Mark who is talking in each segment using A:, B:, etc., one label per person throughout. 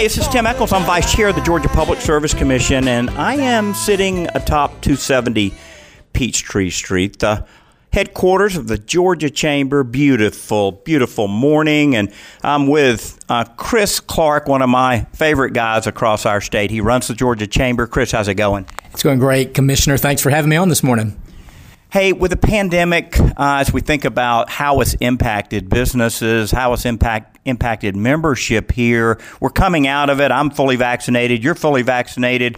A: Hey, this is Tim Echols. I'm Vice Chair of the Georgia Public Service Commission, and I am sitting atop 270 Peachtree Street, the headquarters of the Georgia Chamber. Beautiful, beautiful morning, and I'm with uh, Chris Clark, one of my favorite guys across our state. He runs the Georgia Chamber. Chris, how's it going?
B: It's going great, Commissioner. Thanks for having me on this morning.
A: Hey, with the pandemic, uh, as we think about how it's impacted businesses, how it's impact, impacted membership here, we're coming out of it. I'm fully vaccinated. You're fully vaccinated.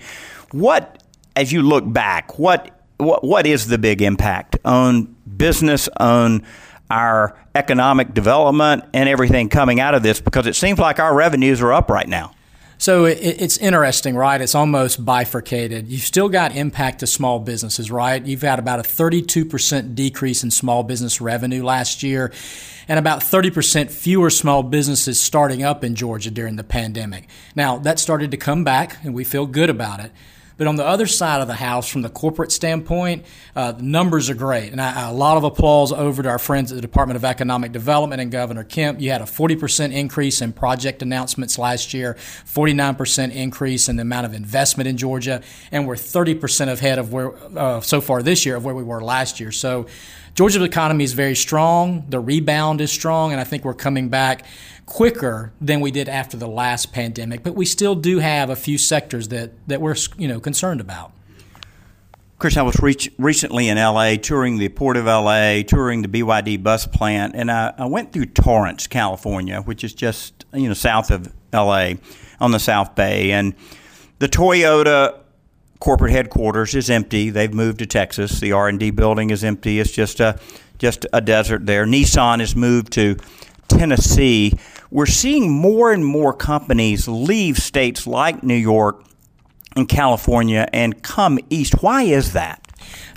A: What, as you look back, what what, what is the big impact on business, on our economic development, and everything coming out of this? Because it seems like our revenues are up right now.
B: So it, it's interesting, right? It's almost bifurcated. You've still got impact to small businesses, right? You've had about a 32% decrease in small business revenue last year and about 30% fewer small businesses starting up in Georgia during the pandemic. Now, that started to come back and we feel good about it. But on the other side of the house, from the corporate standpoint, uh, the numbers are great. And I, a lot of applause over to our friends at the Department of Economic Development and Governor Kemp. You had a 40% increase in project announcements last year, 49% increase in the amount of investment in Georgia, and we're 30% ahead of where, uh, so far this year, of where we were last year. So Georgia's economy is very strong. The rebound is strong, and I think we're coming back quicker than we did after the last pandemic. But we still do have a few sectors that, that we're you know concerned about.
A: Chris, I was recently in LA, touring the Port of LA, touring the BYD bus plant, and I, I went through Torrance, California, which is just you know south of LA on the South Bay, and the Toyota corporate headquarters is empty. They've moved to Texas. The R and D building is empty. It's just a just a desert there. Nissan has moved to Tennessee. We're seeing more and more companies leave states like New York and California and come east. Why is that?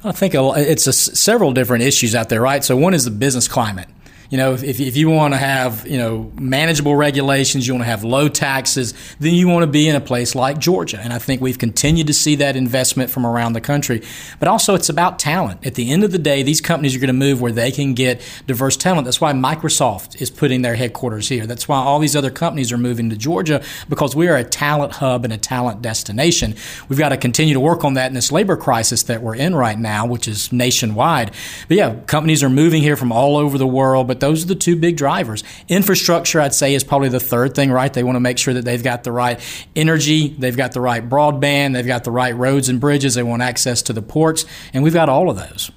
B: I think uh, it's a, several different issues out there, right? So one is the business climate. You know, if, if you want to have, you know, manageable regulations, you want to have low taxes, then you want to be in a place like Georgia. And I think we've continued to see that investment from around the country. But also, it's about talent. At the end of the day, these companies are going to move where they can get diverse talent. That's why Microsoft is putting their headquarters here. That's why all these other companies are moving to Georgia because we are a talent hub and a talent destination. We've got to continue to work on that in this labor crisis that we're in right now, which is nationwide. But yeah, companies are moving here from all over the world. But but those are the two big drivers. Infrastructure, I'd say, is probably the third thing, right? They want to make sure that they've got the right energy, they've got the right broadband, they've got the right roads and bridges, they want access to the ports, and we've got all of those.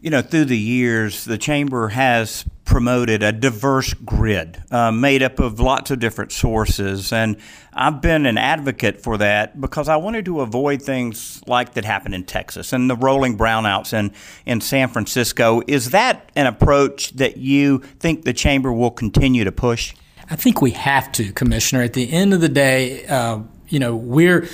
A: You know, through the years, the chamber has promoted a diverse grid uh, made up of lots of different sources. And I've been an advocate for that because I wanted to avoid things like that happened in Texas and the rolling brownouts in, in San Francisco. Is that an approach that you think the chamber will continue to push?
B: I think we have to, Commissioner. At the end of the day, uh, you know, we're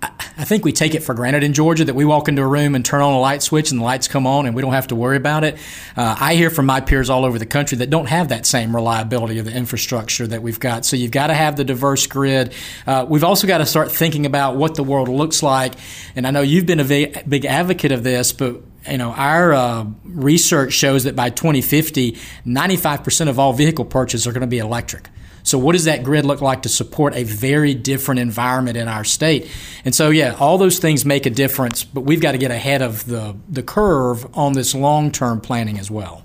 B: I think we take it for granted in Georgia that we walk into a room and turn on a light switch and the lights come on and we don't have to worry about it. Uh, I hear from my peers all over the country that don't have that same reliability of the infrastructure that we've got. So you've got to have the diverse grid. Uh, we've also got to start thinking about what the world looks like. And I know you've been a big advocate of this, but you know, our uh, research shows that by 2050, 95% of all vehicle purchases are going to be electric. So, what does that grid look like to support a very different environment in our state? And so, yeah, all those things make a difference, but we've got to get ahead of the, the curve on this long term planning as well.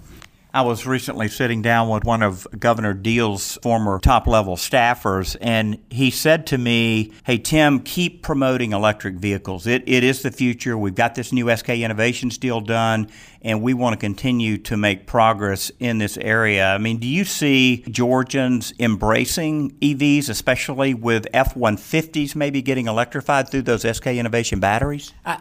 A: I was recently sitting down with one of Governor Deal's former top level staffers, and he said to me, Hey, Tim, keep promoting electric vehicles. It, it is the future. We've got this new SK Innovations deal done, and we want to continue to make progress in this area. I mean, do you see Georgians embracing EVs, especially with F 150s maybe getting electrified through those SK Innovation batteries?
B: I-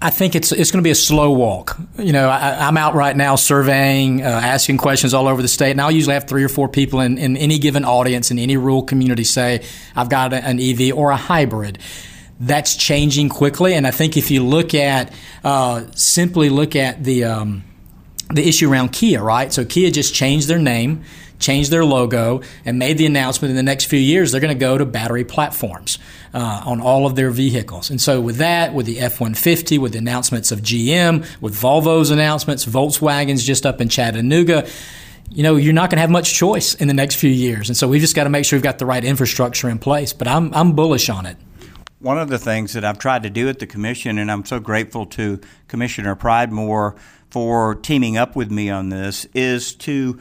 B: I think it's it's going to be a slow walk. You know, I, am out right now surveying, uh, asking questions all over the state, and I'll usually have three or four people in, in any given audience in any rural community say, "I've got an EV or a hybrid." That's changing quickly, and I think if you look at uh, simply look at the um, the issue around Kia, right? So Kia just changed their name changed their logo, and made the announcement in the next few years they're going to go to battery platforms uh, on all of their vehicles. And so, with that, with the F 150, with the announcements of GM, with Volvo's announcements, Volkswagen's just up in Chattanooga you know, you're not going to have much choice in the next few years. And so we've just got to make sure we've got the right infrastructure in place. But I'm, I'm bullish on it.
A: One of the things that I've tried to do at the commission, and I'm so grateful to Commissioner Pridemore for teaming up with me on this, is to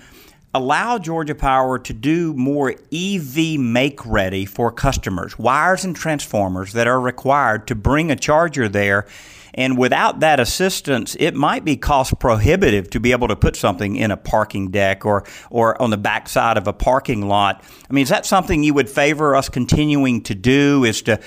A: allow Georgia Power to do more EV make ready for customers, wires and transformers that are required to bring a charger there. And without that assistance, it might be cost prohibitive to be able to put something in a parking deck or, or on the backside of a parking lot. I mean, is that something you would favor us continuing to do? Is to uh,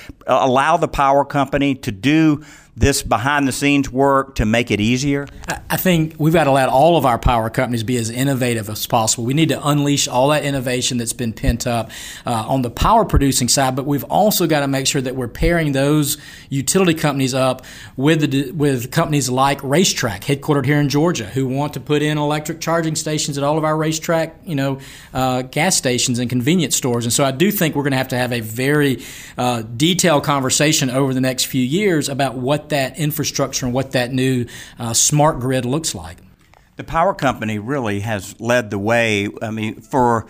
A: allow the power company to do this behind the scenes work to make it easier?
B: I think we've got to let all of our power companies be as innovative as possible. We need to unleash all that innovation that's been pent up uh, on the power producing side, but we've also got to make sure that we're pairing those utility companies up with the, with companies like RaceTrac, headquartered here in Georgia, who want to put in electric charging stations at all of our RaceTrac, you know, uh, gas stations and convenience stores. And so I do think we're going to have to have a very uh, detailed conversation over the next few years about what that infrastructure and what that new uh, smart grid looks like.
A: The power company really has led the way. I mean, for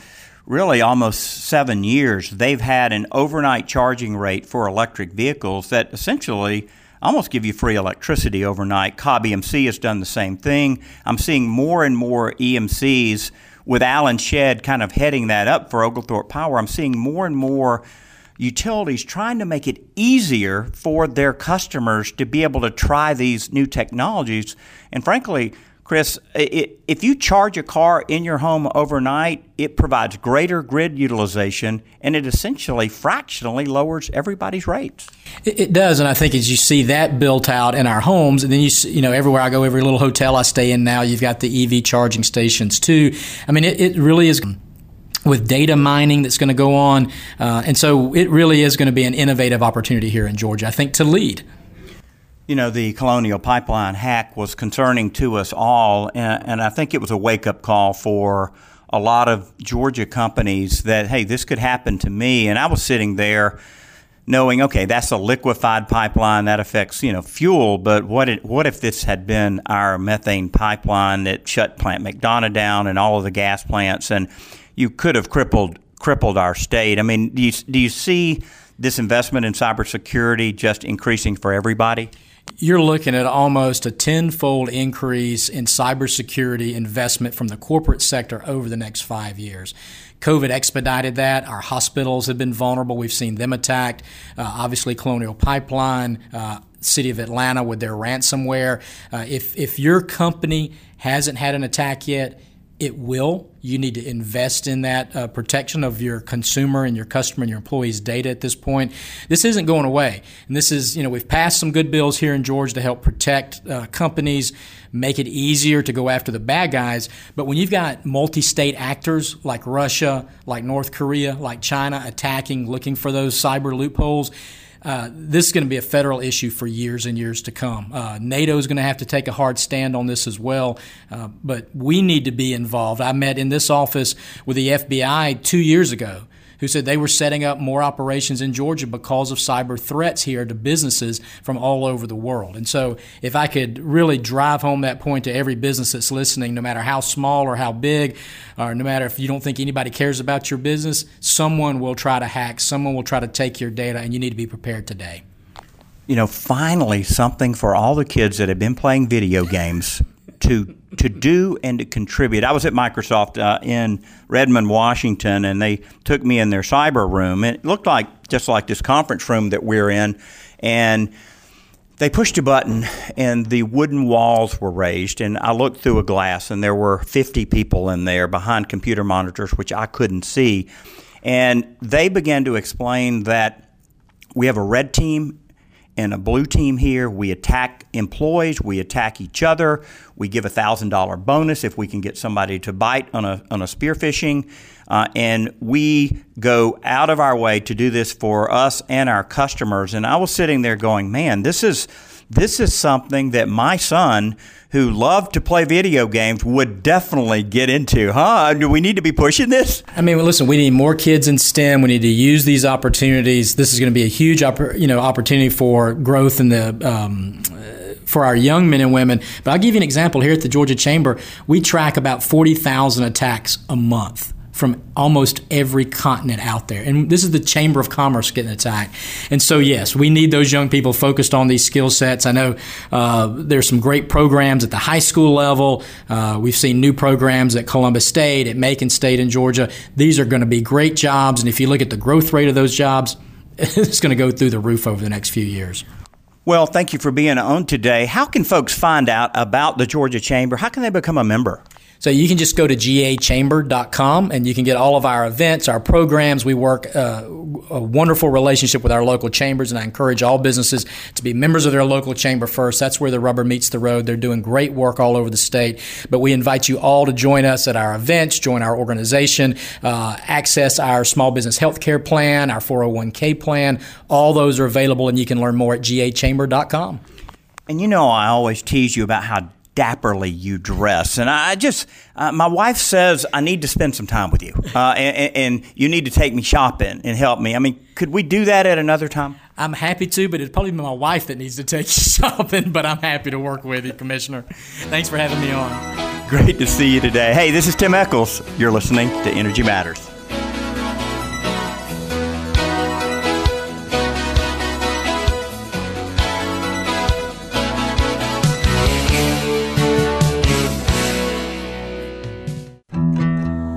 A: really almost seven years, they've had an overnight charging rate for electric vehicles that essentially almost give you free electricity overnight. Cobb EMC has done the same thing. I'm seeing more and more EMCs with Alan Shedd kind of heading that up for Oglethorpe Power. I'm seeing more and more utilities trying to make it easier for their customers to be able to try these new technologies. And frankly, Chris, it, if you charge a car in your home overnight, it provides greater grid utilization and it essentially fractionally lowers everybody's rates.
B: It, it, does, and I think as you see that built out in our homes, and then you you know everywhere I go, every little hotel I stay in now, you've got the EV charging stations too. I mean, it, it really is with data mining that's going to go on. Uh, and so it really is going to be an innovative opportunity here in Georgia, I think, to lead.
A: You know, the Colonial Pipeline hack was concerning to us all, and, and I think it was a wake up call for a lot of Georgia companies that, hey, this could happen to me. And I was sitting there knowing, okay, that's a liquefied pipeline that affects you know fuel, but what it, what if this had been our methane pipeline that shut Plant McDonough down and all of the gas plants and you could have crippled crippled our state. I mean, do you, do you see this investment in cybersecurity just increasing for everybody?
B: You're looking at almost a tenfold increase in cybersecurity investment from the corporate sector over the next five years. COVID expedited that. Our hospitals have been vulnerable. We've seen them attacked. Uh, obviously, Colonial Pipeline, uh, City of Atlanta with their ransomware. Uh, if if your company hasn't had an attack yet, it will. You need to invest in that uh, protection of your consumer and your customer and your employees' data at this point. This isn't going away. And this is, you know, we've passed some good bills here in Georgia to help protect uh, companies, make it easier to go after the bad guys. But when you've got multi state actors like Russia, like North Korea, like China attacking, looking for those cyber loopholes, uh, this is going to be a federal issue for years and years to come. Uh, NATO is going to have to take a hard stand on this as well, uh, but we need to be involved. I met in this office with the FBI two years ago who said they were setting up more operations in Georgia because of cyber threats here to businesses from all over the world. And so, if I could really drive home that point to every business that's listening, no matter how small or how big, or no matter if you don't think anybody cares about your business, someone will try to hack, someone will try to take your data, and you need to be prepared today.
A: You know, finally, something for all the kids that have been playing video games to to do and to contribute. I was at Microsoft uh, in Redmond, Washington, and they took me in their cyber room. It looked like just like this conference room that we're in, and they pushed a button and the wooden walls were raised and i looked through a glass and there were 50 people in there behind computer monitors which i couldn't see and they began to explain that we have a red team and a blue team here. We attack employees, we attack each other. We give a thousand dollar bonus if we can get somebody to bite on a on a spear phishing. Uh, and we go out of our way to do this for us and our customers. And I was sitting there going, man, this is this is something that my son who loved to play video games would definitely get into, huh? Do we need to be pushing this?
B: I mean, listen, we need more kids in STEM. We need to use these opportunities. This is going to be a huge, you know, opportunity for growth in the um, for our young men and women. But I'll give you an example here at the Georgia Chamber. We track about forty thousand attacks a month from almost every continent out there. And this is the Chamber of Commerce getting attacked. And so, yes, we need those young people focused on these skill sets. I know uh, there's some great programs at the high school level. Uh, we've seen new programs at Columbus State, at Macon State in Georgia. These are going to be great jobs. And if you look at the growth rate of those jobs, it's going to go through the roof over the next few years.
A: Well, thank you for being on today. How can folks find out about the Georgia Chamber? How can they become a member?
B: So you can just go to gachamber.com and you can get all of our events, our programs. We work uh, a wonderful relationship with our local chambers, and I encourage all businesses to be members of their local chamber first. That's where the rubber meets the road. They're doing great work all over the state. But we invite you all to join us at our events, join our organization, uh, access our small business health care plan, our 401k plan. All those are available, and you can learn more at gachamber.com.
A: And you know, I always tease you about how dapperly you dress. And I just, uh, my wife says I need to spend some time with you, uh, and, and, you need to take me shopping and help me. I mean, could we do that at another time?
B: I'm happy to, but it's probably my wife that needs to take you shopping. But I'm happy to work with you, Commissioner. Thanks for having me on.
A: Great to see you today. Hey, this is Tim Echols. You're listening to Energy Matters.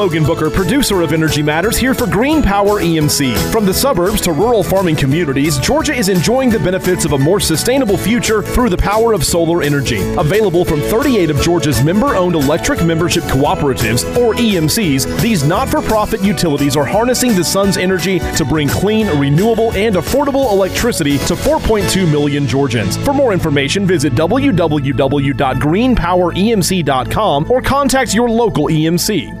C: Logan Booker, producer of Energy Matters, here for Green Power EMC. From the suburbs to rural farming communities, Georgia is enjoying the benefits of a more sustainable future through the power of solar energy. Available from 38 of Georgia's member owned electric membership cooperatives, or EMCs, these not for profit utilities are harnessing the sun's energy to bring clean, renewable, and affordable electricity to 4.2 million Georgians. For more information, visit www.greenpoweremc.com or contact your local EMC.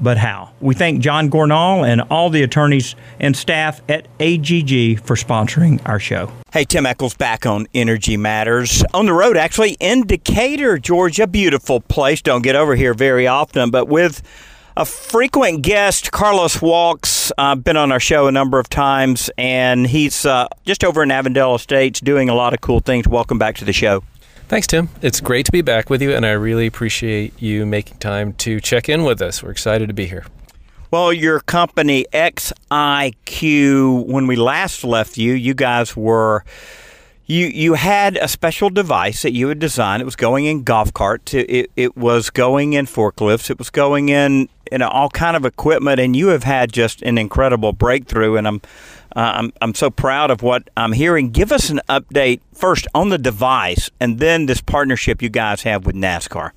A: but how. We thank John Gornall and all the attorneys and staff at AGG for sponsoring our show. Hey, Tim Echols back on Energy Matters. On the road, actually, in Decatur, Georgia. Beautiful place. Don't get over here very often, but with a frequent guest, Karlos Walkes, uh, been on our show a number of times, and he's uh, just over in Avondale Estates doing a lot of cool things. Welcome back to the show.
D: Thanks, Tim. It's great to be back with you, and I really appreciate you making time to check in with us. We're excited to be here.
A: Well, your company XIQ, when we last left you, you guys were you you had a special device that you had designed. It was going in golf carts. It, it, it was going in forklifts. It was going in in all kind of equipment, and you have had just an incredible breakthrough. And I'm I'm, I'm so proud of what I'm hearing. Give us an update first on the device and then this partnership you guys have with NASCAR.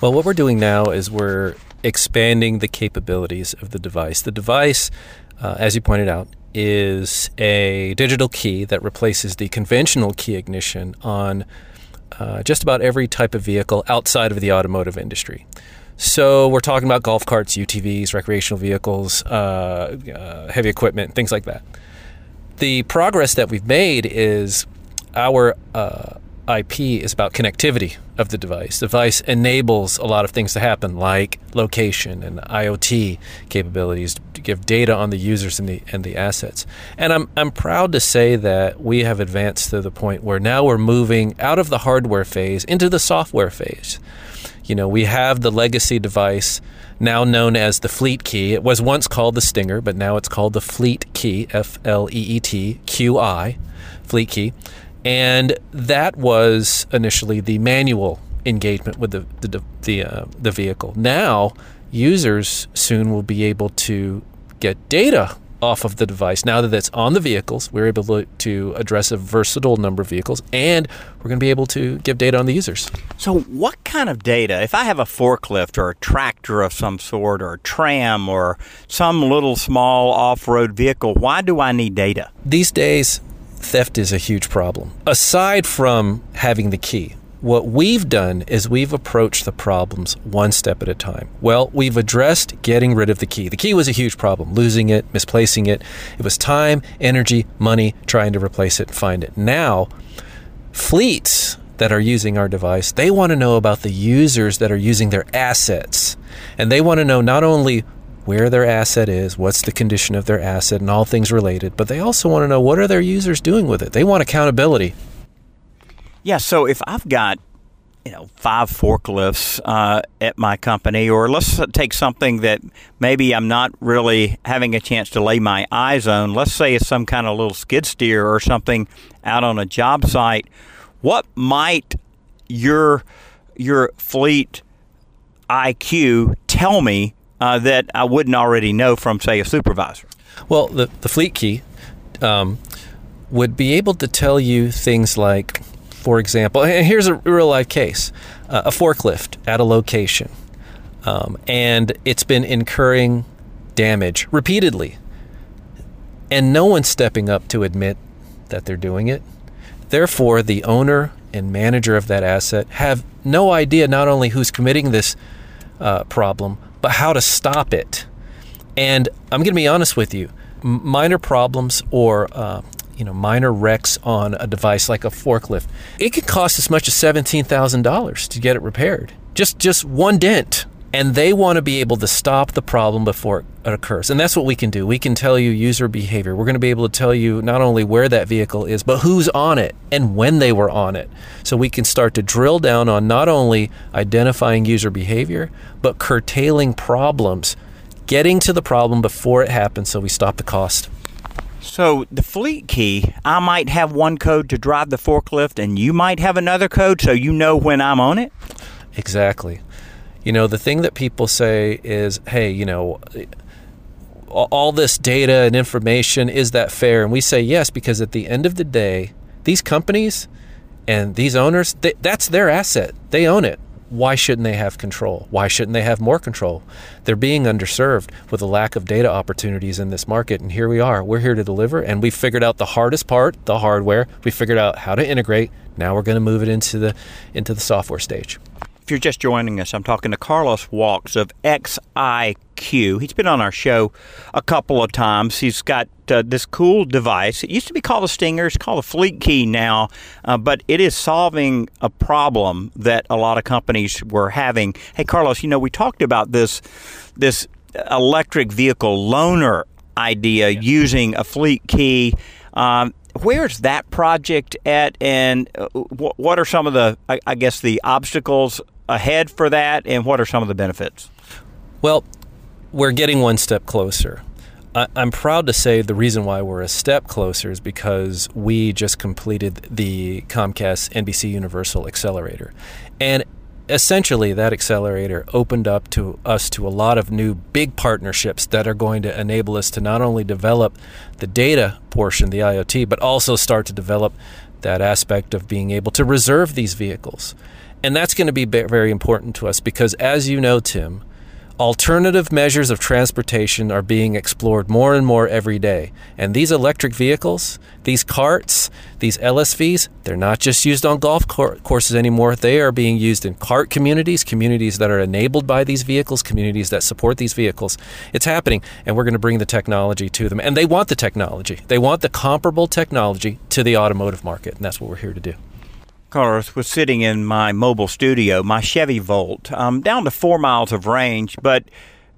D: Well, what we're doing now is we're expanding the capabilities of the device. The device, uh, as you pointed out, is a digital key that replaces the conventional key ignition on uh, just about every type of vehicle outside of the automotive industry. So we're talking about golf carts, UTVs, recreational vehicles, uh, uh, heavy equipment, things like that the progress that we've made is our uh, IP is about connectivity of the device. The device enables a lot of things to happen, like location and IoT capabilities to give data on the users and the and the assets. And I'm I'm proud to say that we have advanced to the point where now we're moving out of the hardware phase into the software phase. You know, we have the legacy device now known as the FleetQI. It was once called the Stinger, but now it's called the FleetQI, F L E E T Q I, FleetQI. And that was initially the manual engagement with the the the, uh, the vehicle. Now, users soon will be able to get data off of the device. Now that it's on the vehicles, we're able to, to address a versatile number of vehicles, and we're going to be able to give data on the users.
A: So, what kind of data? If I have a forklift or a tractor of some sort, or a tram, or some little small off road vehicle, why do I need data?
D: These days, theft is a huge problem. Aside from having the key, what we've done is we've approached the problems one step at a time. Well, we've addressed getting rid of the key. The key was a huge problem, losing it, misplacing it. It was time, energy, money trying to replace it and find it. Now, fleets that are using our device, they want to know about the users that are using their assets. And they want to know not only where their asset is, what's the condition of their asset, and all things related, but they also want to know what are their users doing with it. They want accountability.
A: Yeah, so if I've got you know five forklifts uh, at my company, or let's take something that maybe I'm not really having a chance to lay my eyes on. Let's say it's some kind of little skid steer or something out on a job site. What might your your fleet IQ tell me uh, that I wouldn't already know from, say, a supervisor?
D: Well, the the FleetQI um, would be able to tell you things like for example, here's a real life case uh, a forklift at a location, um, and it's been incurring damage repeatedly, and no one's stepping up to admit that they're doing it. Therefore, the owner and manager of that asset have no idea not only who's committing this uh, problem, but how to stop it. And I'm going to be honest with you minor problems or uh, you know minor wrecks on a device like a forklift, it could cost as much as seventeen thousand dollars to get it repaired. Just just one dent. And they want to be able to stop the problem before it occurs. And that's what we can do. We can tell you user behavior. We're going to be able to tell you not only where that vehicle is, but who's on it and when they were on it. So we can start to drill down on not only identifying user behavior, but curtailing problems, getting to the problem before it happens so we stop the cost.
A: So the FleetQI, I might have one code to drive the forklift, and you might have another code, so you know when I'm on it.
D: Exactly. You know, the thing that people say is, "Hey, you know." All this data and information, is that fair? And we say yes, because at the end of the day, these companies and these owners, they, that's their asset. They own it why shouldn't they have control? Why shouldn't they have more control? They're being underserved with a lack of data opportunities in this market. And here we are. We're here to deliver. And we figured out the hardest part, the hardware. We figured out how to integrate. Now we're going to move it into the into the software stage.
A: If you're just joining us, I'm talking to Karlos Walkes of He's been on our show a couple of times. He's got uh, this cool device. It used to be called a Stinger. It's called a FleetQI now, uh, but it is solving a problem that a lot of companies were having. Hey, Karlos, you know we talked about this this electric vehicle loaner idea yeah. using a FleetQI. Um, where's that project at, and uh, what are some of the, I guess, the obstacles ahead for that, and what are some of the benefits?
D: Well, we're getting one step closer. I'm proud to say the reason why we're a step closer is because we just completed the Comcast NBC Universal Accelerator. And essentially, that accelerator opened up to us to a lot of new big partnerships that are going to enable us to not only develop the data portion, the IoT, but also start to develop that aspect of being able to reserve these vehicles. And that's going to be very important to us because, as you know, Tim, alternative measures of transportation are being explored more and more every day. And these electric vehicles, these carts, these LSVs, they're not just used on golf courses anymore. They are being used in cart communities, communities that are enabled by these vehicles, communities that support these vehicles. It's happening, and we're going to bring the technology to them. And they want the technology, they want the comparable technology to the automotive market, and that's what we're here to do.
A: Karlos was sitting in my mobile studio, my Chevy Volt, um, down to four miles of range, but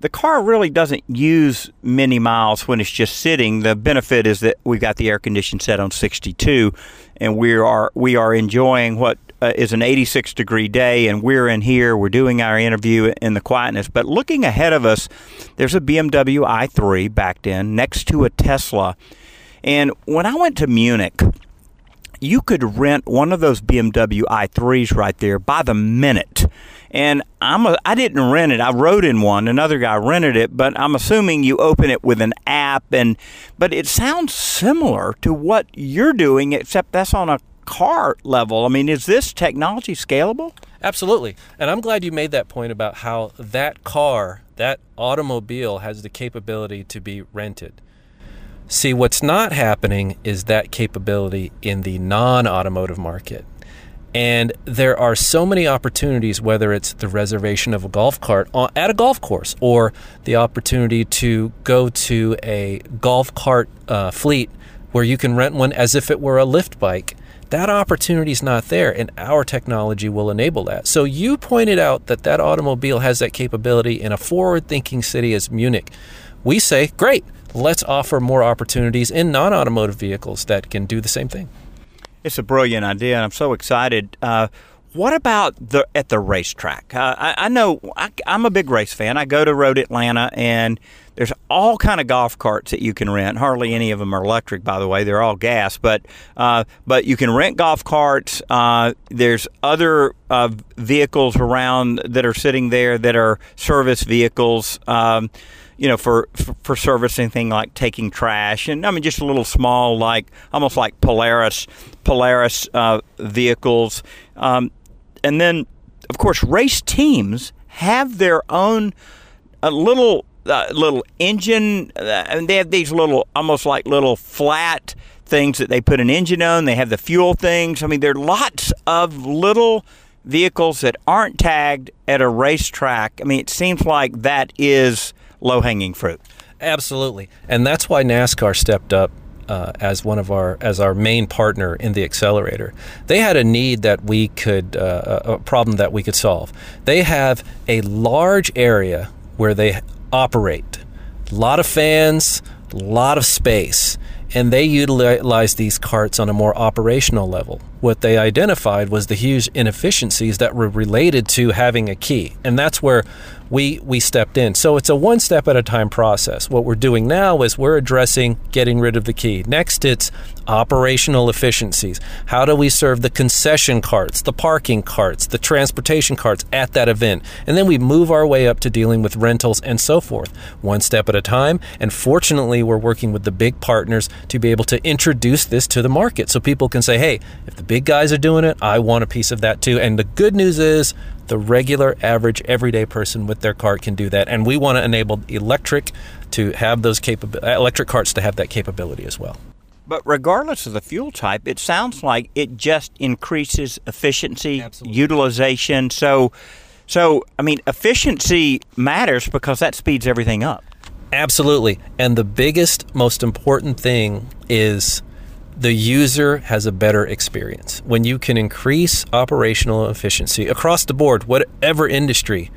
A: the car really doesn't use many miles when it's just sitting. The benefit is that we've got the air condition set on 62, and we are we are enjoying what uh, is an 86 degree day, and we're in here. We're doing our interview in the quietness. But looking ahead of us, there's a BMW i3 backed in next to a Tesla. And when I went to Munich, you could rent one of those BMW i3s right there by the minute. And I'm a, I didn't rent it. I rode in one. Another guy rented it, but I'm assuming you open it with an app and but it sounds similar to what you're doing except that's on a car level. I mean, is this technology scalable?
D: Absolutely. And I'm glad you made that point about how that car, that automobile has the capability to be rented. See, what's not happening is that capability in the non automotive market. And there are so many opportunities, whether it's the reservation of a golf cart at a golf course or the opportunity to go to a golf cart uh, fleet where you can rent one as if it were a Lyft bike. That opportunity is not there, and our technology will enable that. So, you pointed out that that automobile has that capability in a forward thinking city as Munich. We say, great, let's offer more opportunities in non automotive vehicles that can do the same thing.
A: It's a brilliant idea, and I'm so excited. Uh, what about the at the racetrack? Uh, I, I, know I, am a big race fan. I go to Road Atlanta, and there's all kind of golf carts that you can rent. Hardly any of them are electric, by the way. They're all gas, but uh, but you can rent golf carts. Uh, there's other uh, vehicles around that are sitting there that are service vehicles. Um, you know, for, for, for servicing thing like taking trash, and I mean just a little small, like almost like Polaris Polaris uh, vehicles, um, and then of course race teams have their own uh, little uh, little engine, uh, and they have these little almost like little flat things that they put an engine on. They have the fuel things. I mean, there are lots of little vehicles that aren't tagged at a racetrack. I mean, it seems like that is low hanging fruit.
D: Absolutely, and that's why NASCAR stepped up uh, as one of our as our main partner in the accelerator. They had a need that we could uh, a problem that we could solve. They have a large area where they operate, a lot of fans, a lot of space, and they utilize these carts on a more operational level. What they identified was the huge inefficiencies that were related to having a key, and that's where we we stepped in. So it's a one step at a time process. What we're doing now is we're addressing getting rid of the key. Next, it's operational efficiencies. How do we serve the concession carts, the parking carts, the transportation carts at that event? And then we move our way up to dealing with rentals and so forth, one step at a time. And fortunately, we're working with the big partners to be able to introduce this to the market so people can say, hey, if the big guys are doing it, I want a piece of that too. And the good news is, the regular, average, everyday person with their cart can do that, and we want to enable electric to have those capable uh, electric carts to have that capability as well.
A: But regardless of the fuel type, it sounds like it just increases efficiency, Absolutely. utilization. So, so I mean, efficiency matters because that speeds everything up.
D: Absolutely, and the biggest, most important thing is the user has a better experience. When you can increase operational efficiency across the board, whatever industry,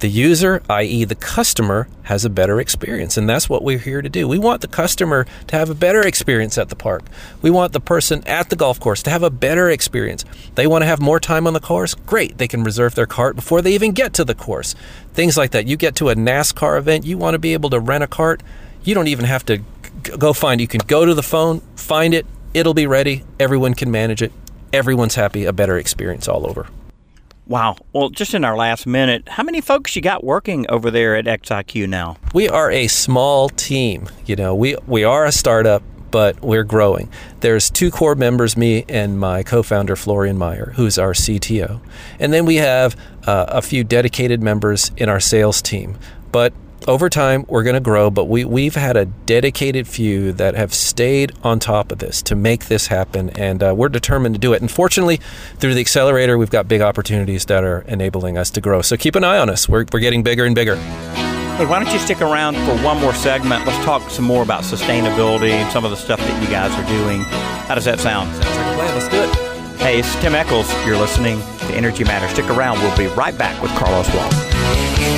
D: the user, i.e., the customer, has a better experience. And that's what we're here to do. We want the customer to have a better experience at the park. We want the person at the golf course to have a better experience. They want to have more time on the course? Great. They can reserve their cart before they even get to the course. Things like that. You get to a NASCAR event, you want to be able to rent a cart. You don't even have to go find it. You can go to the phone, find it, It'll be ready. Everyone can manage it. Everyone's happy. A better experience all over.
A: Wow. Well, just in our last minute, how many folks you got working over there at XIQ now?
D: We are a small team. You know, we we are a startup, but we're growing. There's two core members, me and my co-founder Florian Meyer, who's our CTO, and then we have uh, a few dedicated members in our sales team. But over time we're going to grow but we, we've had a dedicated few that have stayed on top of this to make this happen and uh, we're determined to do it. And fortunately through the accelerator we've got big opportunities that are enabling us to grow. So keep an eye on us. We're, we're getting bigger and bigger.
A: Hey why don't you stick around for one more segment? Let's talk some more about sustainability and some of the stuff that you guys are doing. How does that sound?
D: Sounds like a plan. Let's do it.
A: Hey, it's Tim Echols. You're listening to Energy Matters. Stick around. We'll be right back with Carlos Wall.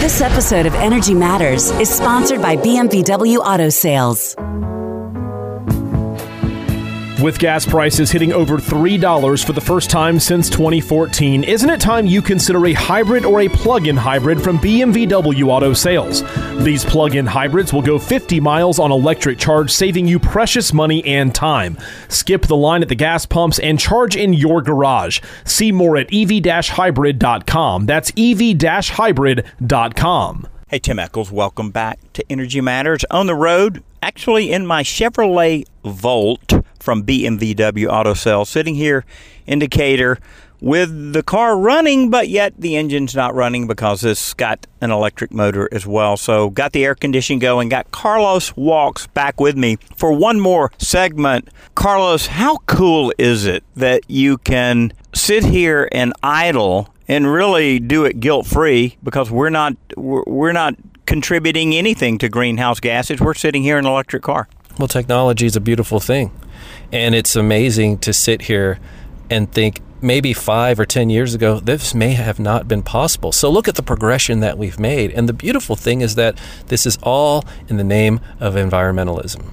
E: This episode of Energy Matters is sponsored by BMW Auto Sales.
C: With gas prices hitting over $3 for the first time since 2014, isn't it time you consider a hybrid or a plug in hybrid from BMW Auto Sales? These plug in hybrids will go 50 miles on electric charge, saving you precious money and time. Skip the line at the gas pumps and charge in your garage. See more at ev hybrid.com. That's ev hybrid.com.
A: Hey, Tim Echols, welcome back to Energy Matters. On the road, actually in my Chevrolet Volt from BMW Auto Sales, sitting here in Decatur with the car running, but yet the engine's not running because it's got an electric motor as well. So, got the air conditioning going, got Karlos Walkes back with me for one more segment. Karlos, how cool is it that you can sit here and idle and really do it guilt free because we're not we're not contributing anything to greenhouse gases. We're sitting here in an electric car.
D: Well, technology is a beautiful thing, and it's amazing to sit here and think maybe five or ten years ago this may have not been possible. So look at the progression that we've made, and the beautiful thing is that this is all in the name of environmentalism,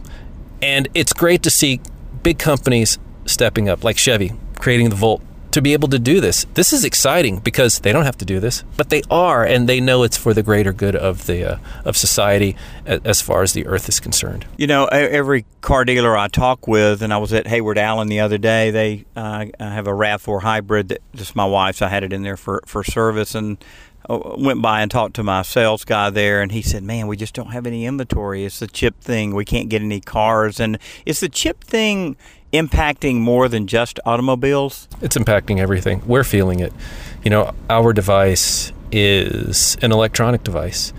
D: and it's great to see big companies stepping up, like Chevy, creating the Volt to be able to do this. This is exciting because they don't have to do this, but they are, and they know it's for the greater good of the uh, of society as far as the Earth is concerned.
A: You know, every car dealer I talk with, and I was at Heyward Allen the other day. They uh, have a Rav Four hybrid that just my wife's. I had it in there for for service and. Uh, went by and talked to my sales guy there, and he said, "Man, we just don't have any inventory. It's the chip thing. We can't get any cars, and it's the chip thing impacting more than just automobiles?
D: It's impacting everything. We're feeling it. You know, our device is an electronic device.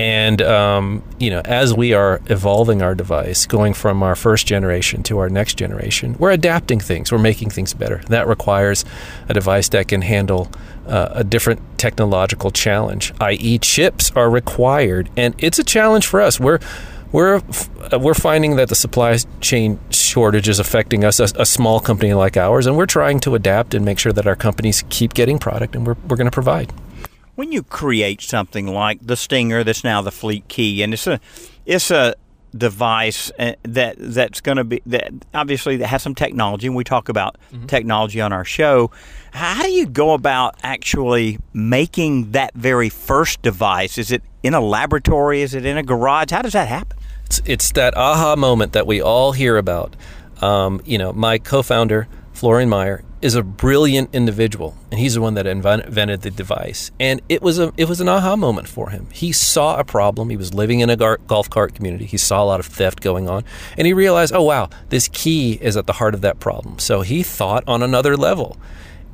D: And, um, you know, as we are evolving our device, going from our first generation to our next generation, we're adapting things, we're making things better. That requires a device that can handle uh, a different technological challenge, i.e., chips are required. And it's a challenge for us. We're we're uh, we're finding that the supply chain shortage is affecting us, a, a, small company like ours, and we're trying to adapt and make sure that our companies keep getting product, and we're we're going to provide.
A: When you create something like the Stinger, that's now the FleetQI, and it's a it's a device uh, that that's going to be that obviously that has some technology, and we talk about mm-hmm. technology on our show. How do you go about actually making that very first device? Is it in a laboratory? Is it in a garage? How does that happen?
D: It's, it's that aha moment that we all hear about. Um, you know, my co-founder Florian Meyer is a brilliant individual, and he's the one that invented the device. And it was a it was an aha moment for him. He saw a problem. He was living in a gar- golf cart community. He saw a lot of theft going on, and he realized, oh wow, this key is at the heart of that problem. So he thought on another level,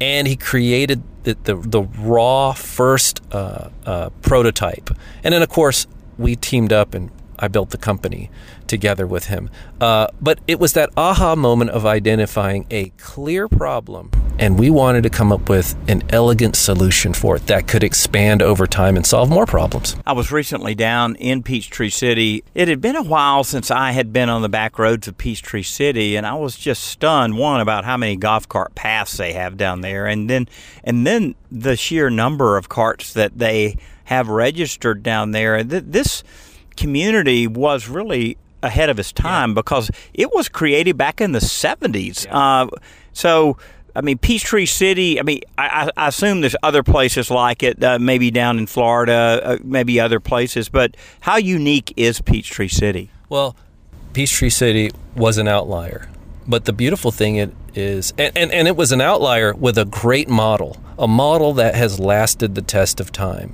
D: and he created the the, the raw first uh, uh, prototype. And then of course we teamed up and I built the company together with him. Uh, but it was that aha moment of identifying a clear problem, and we wanted to come up with an elegant solution for it that could expand over time and solve more problems.
A: I was recently down in Peachtree City. It had been a while since I had been on the back roads of Peachtree City, and I was just stunned one about how many golf cart paths they have down there, and then and then the sheer number of carts that they have registered down there. This community was really ahead of its time because it was created back in the 70s. Uh, so, I mean, Peachtree City, I mean, I, I assume there's other places like it, uh, maybe down in Florida, uh, maybe other places, but how unique is Peachtree City?
D: Well, Peachtree City was an outlier. But the beautiful thing it is, and, and, and it was an outlier with a great model, a model that has lasted the test of time.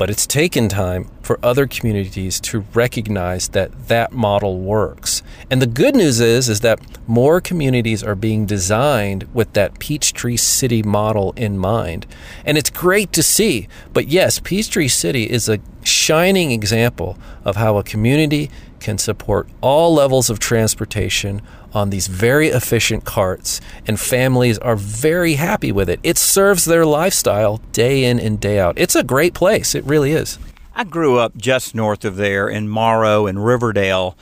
D: But it's taken time for other communities to recognize that that model works. And the good news is is that more communities are being designed with that Peachtree City model in mind. And it's great to see. But yes, Peachtree City is a shining example of how a community can support all levels of transportation on these very efficient carts, and families are very happy with it. It serves their lifestyle day in and day out. It's a great place. It really is.
A: I grew up just north of there in Morrow and Riverdale.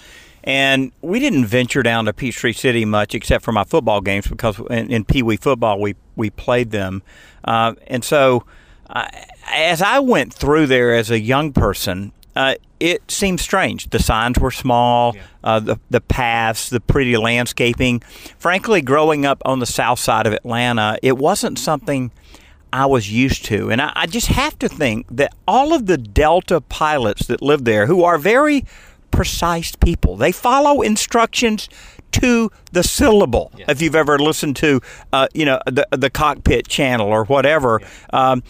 A: And we didn't venture down to Peachtree City much, except for my football games, because in, in Pee Wee football we we played them. Uh, and so, uh, as I went through there as a young person, uh, it seemed strange. The signs were small, yeah. uh, the the paths, the pretty landscaping. Frankly, growing up on the south side of Atlanta, it wasn't something I was used to, and I, I just have to think that all of the Delta pilots that live there, who are very precise people, they follow instructions to the syllable. Yeah. If you've ever listened to, uh, you know, the the cockpit channel or whatever. Yeah. Um,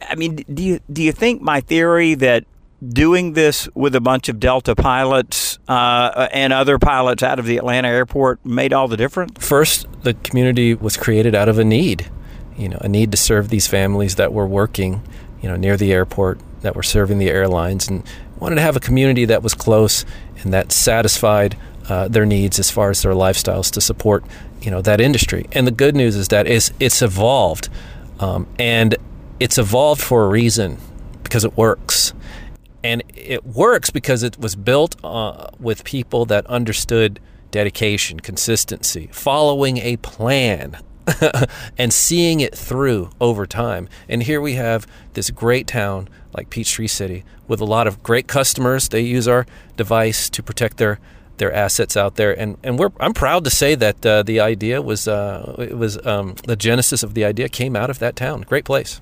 A: I mean, do you do you think my theory that doing this with a bunch of Delta pilots uh, and other pilots out of the Atlanta airport made all the difference?
D: First, the community was created out of a need, you know, a need to serve these families that were working, you know, near the airport, that were serving the airlines, and wanted to have a community that was close and that satisfied uh, their needs as far as their lifestyles to support, you know, that industry. And the good news is that it's, it's evolved, um, and it's evolved for a reason because it works and it works because it was built uh, with people that understood dedication, consistency, following a plan, and seeing it through over time. And here we have this great town like Peachtree City with a lot of great customers. They use our device to protect their their assets out there, and and we're I'm proud to say that uh, the idea was uh, it was um, the genesis of the idea came out of that town. Great place.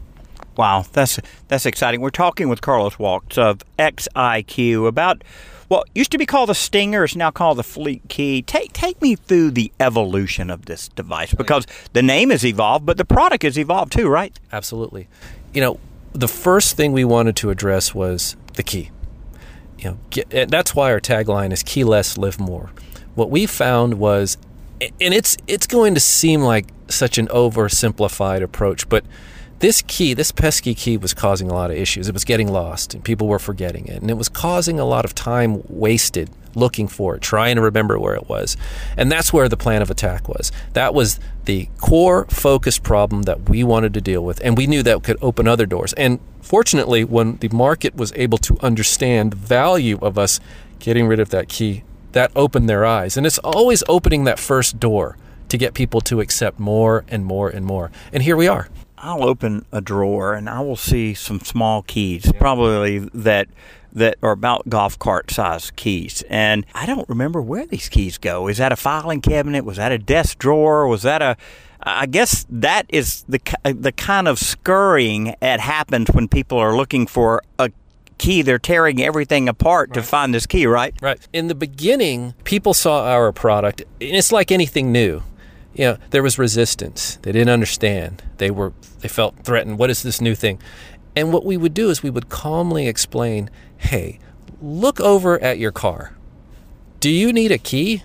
A: Wow, that's that's exciting. We're talking with Karlos Walkes of XIQ about what used to be called the Stinger, is now called the Fleet Key. Take take me through the evolution of this device because the name has evolved, but the product has evolved too, right?
D: Absolutely. You know, the first thing we wanted to address was the key. You know, get, that's why our tagline is "Key less, live more." What we found was, and it's it's going to seem like such an oversimplified approach, but this key, this pesky key, was causing a lot of issues. It was getting lost, and people were forgetting it. And it was causing a lot of time wasted looking for it, trying to remember where it was. And that's where the plan of attack was. That was the core focus problem that we wanted to deal with. And we knew that could open other doors. And fortunately, when the market was able to understand the value of us getting rid of that key, that opened their eyes. And it's always opening that first door to get people to accept more and more and more. And here we are.
A: I'll open a drawer and I will see some small keys, probably that that are about golf cart size keys. And I don't remember where these keys go. Is that a filing cabinet? Was that a desk drawer? Was that a I guess that is the the kind of scurrying that happens when people are looking for a key. They're tearing everything apart right. to find this key, right?
D: Right. In the beginning, people saw our product, and it's like anything new you know, there was resistance. They didn't understand. They were they felt threatened. What is this new thing? And what we would do is we would calmly explain, "Hey, look over at your car. Do you need a key?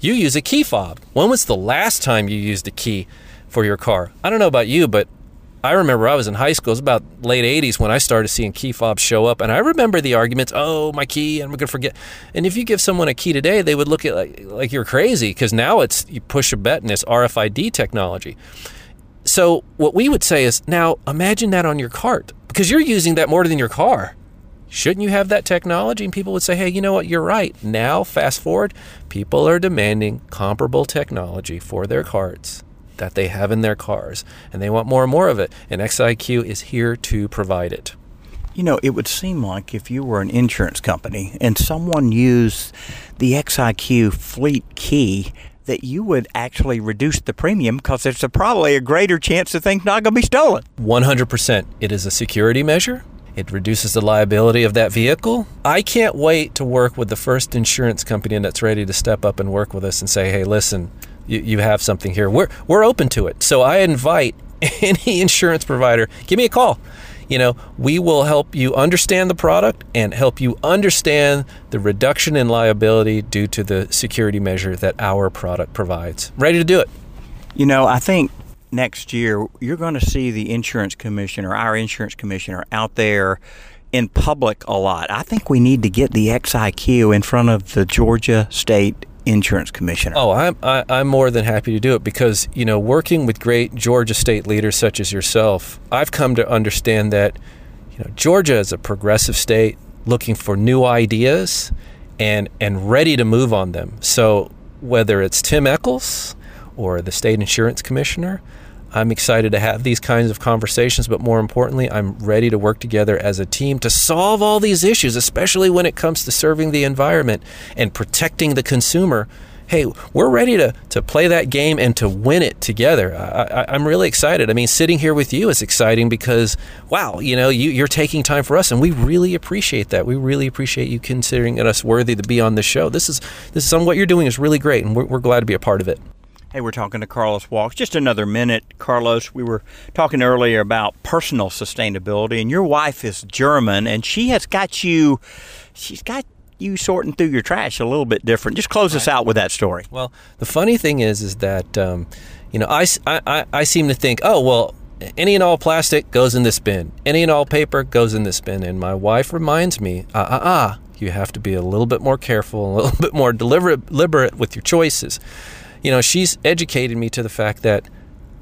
D: You use a key fob. When was the last time you used a key for your car? I don't know about you, but I remember I was in high school. It was about late 80s when I started seeing key fobs show up. And I remember the arguments, oh, my key, I'm going to forget. And if you give someone a key today, they would look at like, like you're crazy because now it's you push a button, it's RFID technology. So what we would say is now imagine that on your cart because you're using that more than your car. Shouldn't you have that technology? And people would say, hey, you know what? You're right. Now, fast forward, people are demanding comparable technology for their carts that they have in their cars, and they want more and more of it. And XIQ is here to provide it.
A: You know, it would seem like if you were an insurance company and someone used the XIQ fleet key, that you would actually reduce the premium because there's a, probably a greater chance the thing's not going to be stolen.
D: 100%. It is a security measure. It reduces the liability of that vehicle. I can't wait to work with the first insurance company that's ready to step up and work with us and say, hey, listen, you, you have something here. We're, we're open to it. So I invite any insurance provider, give me a call you know, we will help you understand the product and help you understand the reduction in liability due to the security measure that our product provides. Ready to do it.
A: You know, I think next year you're going to see the insurance commissioner, our insurance commissioner, out there in public a lot. I think we need to get the XIQ in front of the Georgia State insurance commissioner?
D: Oh, I'm I, am i am more than happy to do it because you know working with great Georgia state leaders such as yourself, I've come to understand that you know Georgia is a progressive state looking for new ideas and and ready to move on them. So whether it's Tim Echols or the state insurance commissioner, I'm excited to have these kinds of conversations, but more importantly, I'm ready to work together as a team to solve all these issues, especially when it comes to serving the environment and protecting the consumer. Hey, we're ready to, to play that game and to win it together. I, am really excited. I mean, sitting here with you is exciting because, wow, you know, you, you're taking time for us, and we really appreciate that. We really appreciate you considering us worthy to be on the show. This is this is what you're doing is really great, and we're, we're glad to be a part of it.
A: Hey, we're talking to Karlos Walkes. Just another minute, Karlos. We were talking earlier about personal sustainability, and your wife is German, and she has got you. She's got you sorting through your trash a little bit different. Just close us out with that story.
D: Well, the funny thing is, is that um, you know, I, I I seem to think, oh well, any and all plastic goes in this bin. Any and all paper goes in this bin. And my wife reminds me, ah, ah, ah, you have to be a little bit more careful, a little bit more deliberate, deliberate with your choices you know, she's educated me to the fact that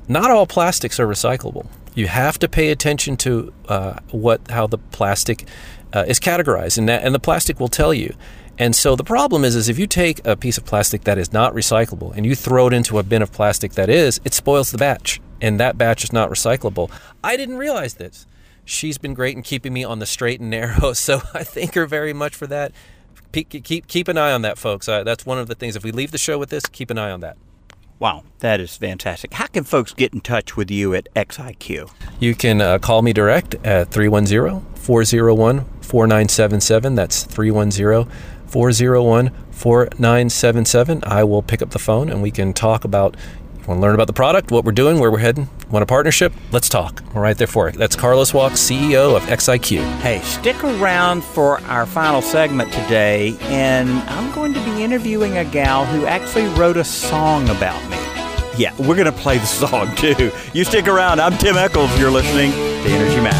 D: not all plastics are recyclable. You have to pay attention to uh, what how the plastic uh, is categorized, and that and the plastic will tell you. And so the problem is, is if you take a piece of plastic that is not recyclable and you throw it into a bin of plastic that is, it spoils the batch, and that batch is not recyclable. I didn't realize this. She's been great in keeping me on the straight and narrow, so I thank her very much for that keep keep an eye on that, folks. Uh, that's one of the things. If we leave the show with this, keep an eye on that.
A: Wow, that is fantastic. How can folks get in touch with you at XIQ?
D: You can uh, call me direct at 310 401 4977. That's 310 401 4977. I will pick up the phone and we can talk about Want to learn about the product, what we're doing, where we're heading? Want a partnership? Let's talk. We're right there for it. That's Karlos Walkes, CEO of XIQ.
A: Hey, stick around for our final segment today, and I'm going to be interviewing a gal who actually wrote a song about me. Yeah, we're going to play the song too. You stick around. I'm Tim Echols. You're listening to Energy Matters.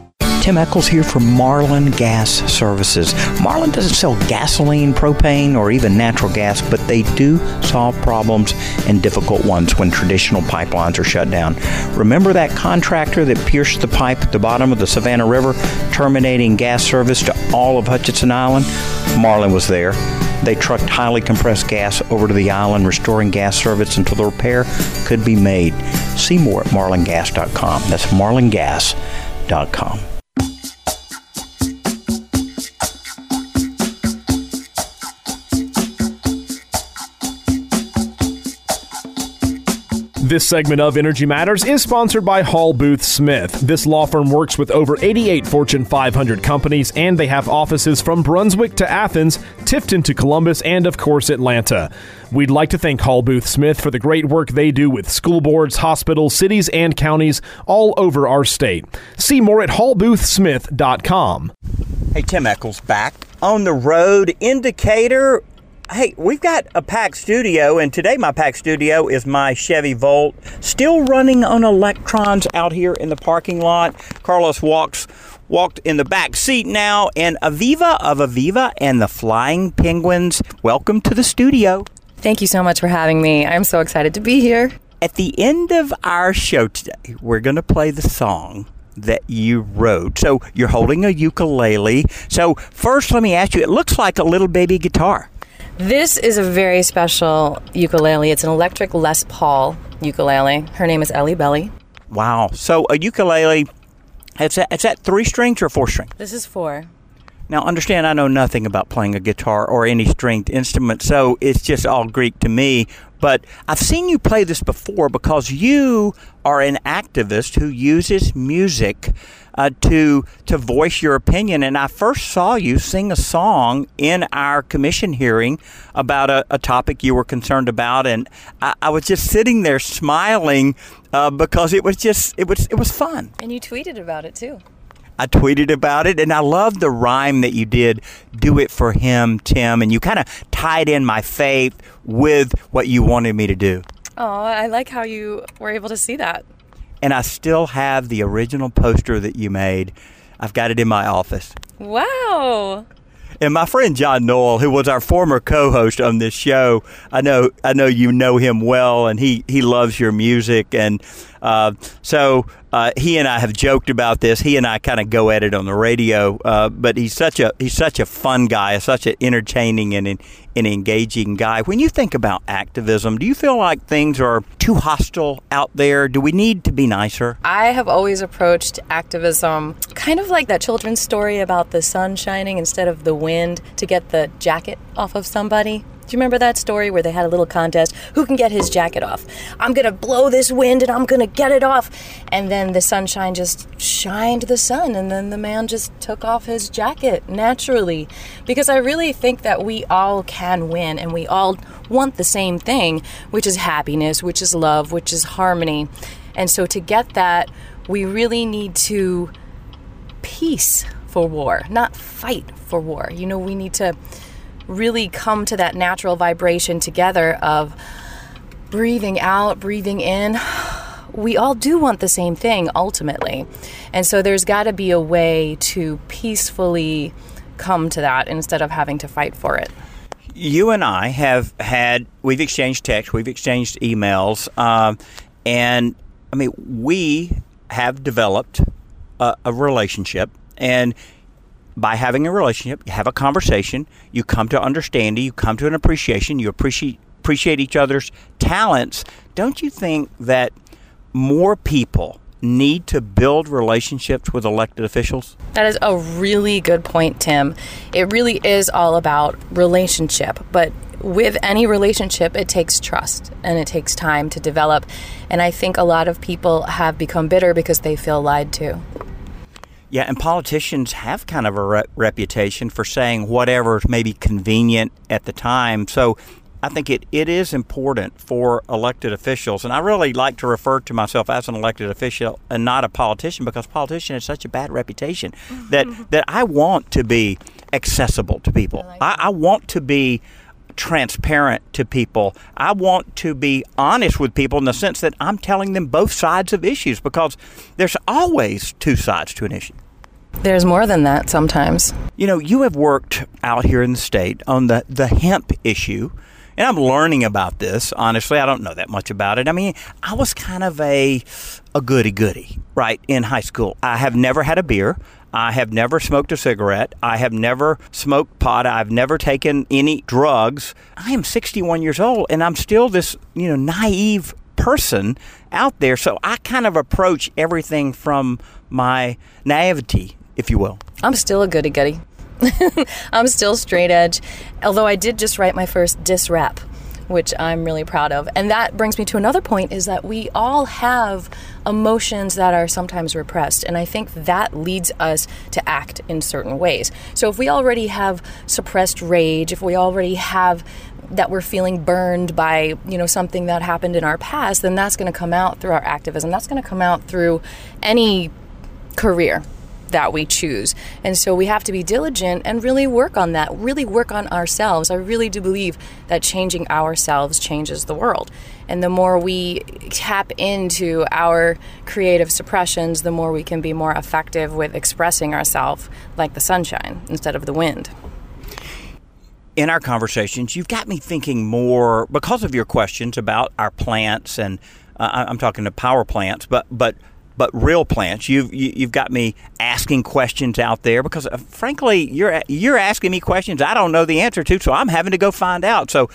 A: Tim Echols here for Marlin Gas Services. Marlin doesn't sell gasoline, propane, or even natural gas, but they do solve problems and difficult ones when traditional pipelines are shut down. Remember that contractor that pierced the pipe at the bottom of the Savannah River, terminating gas service to all of Hutchinson Island? Marlin was there. They trucked highly compressed gas over to the island, restoring gas service until the repair could be made. See more at marlingas.com. That's marlingas.com.
C: This segment of Energy Matters is sponsored by Hall Booth Smith. This law firm works with over 88 Fortune 500 companies, and they have offices from Brunswick to Athens, Tifton to Columbus, and of course, Atlanta. We'd like to thank Hall Booth Smith for the great work they do with school boards, hospitals, cities, and counties all over our state. See more at hallboothsmith.com.
A: Hey, Tim Echols back on the road indicator hey, we've got a packed studio, and today my packed studio is my Chevy Volt, still running on electrons out here in the parking lot. Karlos Walkes walked in the back seat now, and Aviva of Aviva and the Flying Penguins. Welcome to the studio.
F: Thank you so much for having me. I'm so excited to be here.
A: At the end of our show today, we're going to play the song that you wrote. So you're holding a ukulele. So first, let me ask you. It looks like a little baby guitar.
F: This is a very special ukulele. It's an electric Les Paul ukulele. Her name is Ellie Belly.
A: Wow. So a ukulele, it's that, it's that three strings or four strings?
F: This is four.
A: Now, understand, I know nothing about playing a guitar or any stringed instrument, so it's just all Greek to me. But I've seen you play this before because you are an activist who uses music uh, to to voice your opinion. And I first saw you sing a song in our commission hearing about a, a topic you were concerned about, and I, I was just sitting there smiling uh, because it was just it was it was fun.
F: And you tweeted about it too.
A: I tweeted about it, and I love the rhyme that you did. Do it for him, Tim, and you kind of tied in my faith with what you wanted me to do.
F: Oh, I like how you were able to see that.
A: And I still have the original poster that you made. I've got it in my office.
F: Wow.
A: And my friend John Noel, who was our former co-host on this show, I know I know you know him well, and he he loves your music, and uh, so uh, he and I have joked about this. He and I kind of go at it on the radio, uh, but he's such a he's such a fun guy, such an entertaining and an engaging guy. When you think about activism, do you feel like things are too hostile out there? Do we need to be nicer?
F: I have always approached activism kind of like that children's story about the sun shining instead of the wind to get the jacket off of somebody. Do you remember that story where they had a little contest? Who can get his jacket off? I'm going to blow this wind and I'm going to get it off. And then the sunshine just shined the sun, and then the man just took off his jacket naturally. Because I really think that we all can win and we all want the same thing, which is happiness, which is love, which is harmony. And so to get that, we really need to peace for war, not fight for war. You know, we need to really come to that natural vibration together of breathing out, breathing in. We all do want the same thing ultimately. And so there's got to be a way to peacefully come to that instead of having to fight for it.
A: You and I have had, we've exchanged texts, we've exchanged emails, uh, and I mean, we have developed a, a relationship. And by having a relationship, you have a conversation, you come to understanding, you come to an appreciation, you appreciate appreciate each other's talents. Don't you think that more people need to build relationships with elected officials?
F: That is a really good point, Tim. It really is all about relationship, but with any relationship, it takes trust and it takes time to develop. And I think a lot of people have become bitter because they feel lied to.
A: Yeah, and politicians have kind of a re- reputation for saying whatever is maybe convenient at the time. So I think it, it is important for elected officials, and I really like to refer to myself as an elected official and not a politician because politician has such a bad reputation that that I want to be accessible to people. I, I, I want to be transparent to people. I want to be honest with people in the sense that I'm telling them both sides of issues because there's always two sides to an issue.
F: There's more than that sometimes.
A: You know, you have worked out here in the state on the, the hemp issue, and I'm learning about this. Honestly, I don't know that much about it. I mean, I was kind of a a goody goody, right, in high school. I have never had a beer. I have never smoked a cigarette. I have never smoked pot. I've never taken any drugs. I am 61 years old and I'm still this, you know, naive person out there. So I kind of approach everything from my naivety if you will.
F: I'm still a goody goody. I'm still straight edge, although I did just write my first diss rap, which I'm really proud of. And that brings me to another point is that we all have emotions that are sometimes repressed. And I think that leads us to act in certain ways. So if we already have suppressed rage, if we already have that we're feeling burned by you know something that happened in our past then that's going to come out through our activism that's going to come out through any career that we choose. And so we have to be diligent and really work on that, really work on ourselves. I really do believe that changing ourselves changes the world. And the more we tap into our creative suppressions, the more we can be more effective with expressing ourselves like the sunshine instead of the wind
A: in our conversations, you've got me thinking more because of your questions about our plants, and uh, I'm talking to power plants, but but but real plants. You've you, have you have got me asking questions out there because, uh, frankly, you're you're asking me questions I don't know the answer to, so I'm having to go find out. So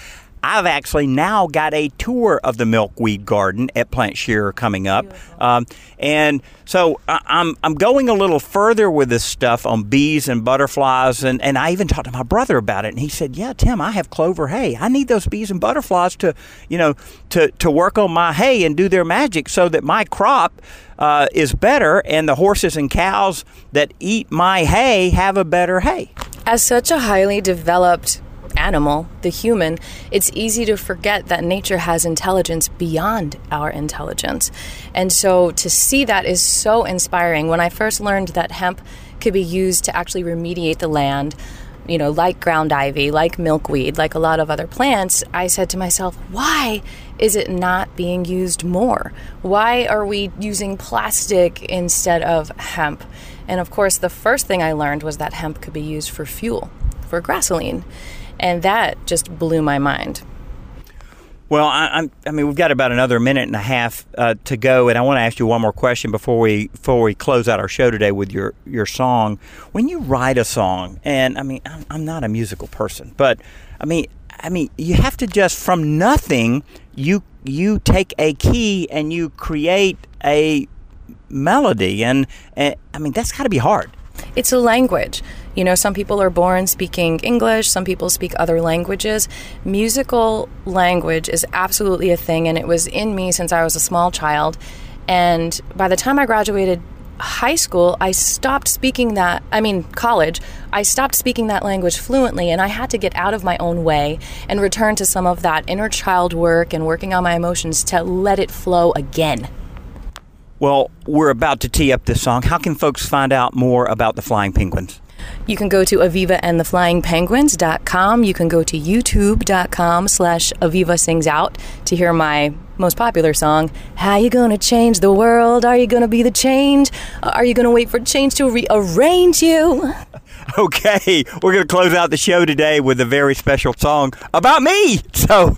A: I've actually now got a tour of the milkweed garden at Plant Scherer coming up, um, and so I, I'm I'm going a little further with this stuff on bees and butterflies, and, and I even talked to my brother about it, and he said, "Yeah, Tim, I have clover hay. I need those bees and butterflies to, you know, to to work on my hay and do their magic, so that my crop." Uh, is better, and the horses and cows that eat my hay have a better hay.
F: As such a highly developed animal, the human, it's easy to forget that nature has intelligence beyond our intelligence. And so to see that is so inspiring. When I first learned that hemp could be used to actually remediate the land, you know, like ground ivy, like milkweed, like a lot of other plants, I said to myself, why is it not being used more? Why are we using plastic instead of hemp? And of course, the first thing I learned was that hemp could be used for fuel, for gasoline. And that just blew my mind.
A: Well, I, I, mean, we've got about another minute and a half uh, to go, and I want to ask you one more question before we before we close out our show today with your your song. When you write a song, and I mean, I'm, I'm not a musical person, but I mean, I mean, you have to just from nothing you you take a key and you create a melody, and, and I mean, that's got to be hard.
F: It's a language. You know, some people are born speaking English, some people speak other languages. Musical language is absolutely a thing, and it was in me since I was a small child. And by the time I graduated high school, I stopped speaking that, I mean, college, I stopped speaking that language fluently, and I had to get out of my own way and return to some of that inner child work and working on my emotions to let it flow again.
A: Well, we're about to tee up this song. How can folks find out more about the Flying Penguins?
F: You can go to Aviva and the Flying Penguins.com. You can go to youtube.com slash Aviva Sings Out to hear my most popular song, How You Gonna Change the World? Are you gonna be the change? Are you gonna wait for change to rearrange you?
A: Okay, we're going to close out the show today with a very special song about me. So,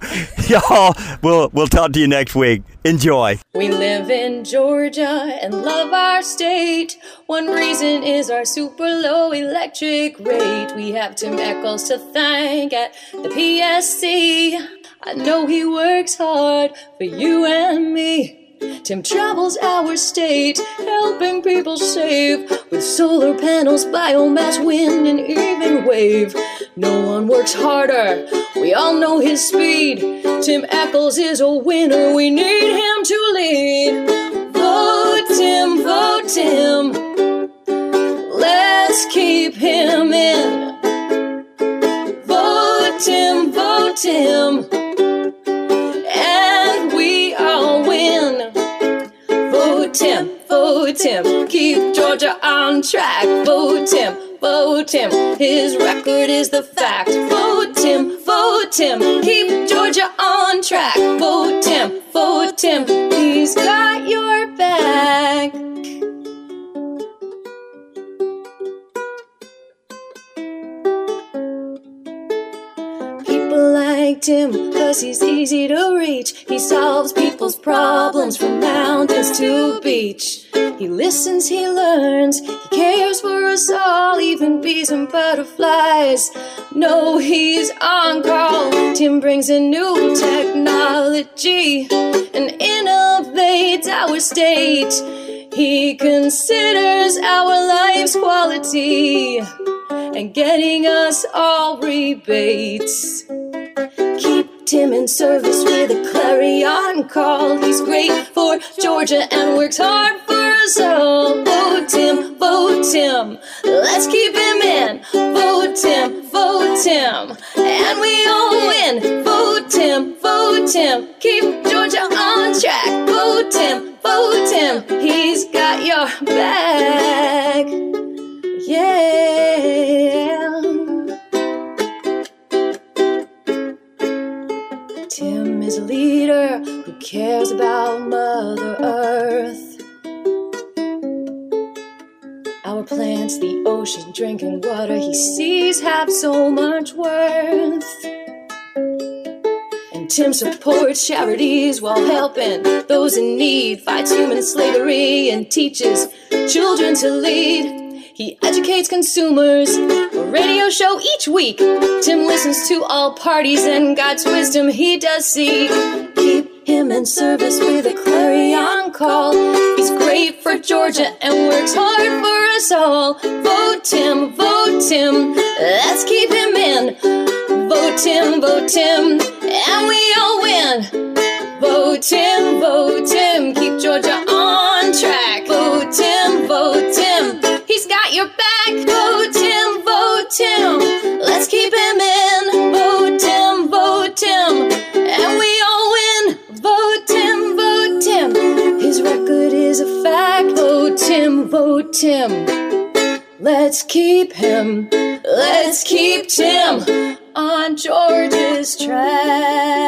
A: y'all, we'll we'll talk to you next week. Enjoy.
F: We live in Georgia and love our state. One reason is our super low electric rate. We have Tim Echols to thank at the PSC. I know he works hard for you and me. Tim travels our state, helping people save with solar panels, biomass, wind, and even wave. No one works harder, we all know his speed. Tim Echols is a winner, we need him to lead. Vote Tim, vote Tim. Let's keep him in. Vote Tim, vote Tim. Tim, vote Tim. Keep Georgia on track. Vote Tim, vote Tim. His record is the fact. Vote Tim, vote Tim. Keep Georgia on track. Vote Tim, vote Tim. He's got your back. Liked him cause he's easy to reach. He solves people's problems from mountains to beach. He listens, he learns, he cares for us all, even bees and butterflies. No, he's on call. Tim brings a new technology and innovates our state. He considers our life's quality and getting us all rebates. Tim in service with a clarion call. He's great for Georgia and works hard for us all. Vote Tim, vote Tim. Let's keep him in. Vote Tim, vote Tim. And we all win. Vote Tim, vote Tim. Keep Georgia on track. Vote Tim, vote Tim. He's got your back. Yeah. Is a leader who cares about Mother Earth. Our plants, the ocean, drinking water he sees have so much worth. And Tim supports charities while helping those in need, fights human slavery, and teaches children to lead. He educates consumers. Radio show each week. Tim listens to all parties and God's wisdom he does seek. Keep him in service with a clarion call. He's great for Georgia and works hard for us all. Vote Tim, vote Tim. Let's keep him in. Vote Tim, vote Tim, and we all win. Vote Tim, vote Tim, keep Georgia on track. Vote Tim, vote Tim he's got your back. Vote him, him. Let's keep him in. Vote him, vote him. And we all win. Vote him, vote him. His record is a fact. Vote him, vote him. Let's keep him. Let's keep Tim on George's track.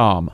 G: com.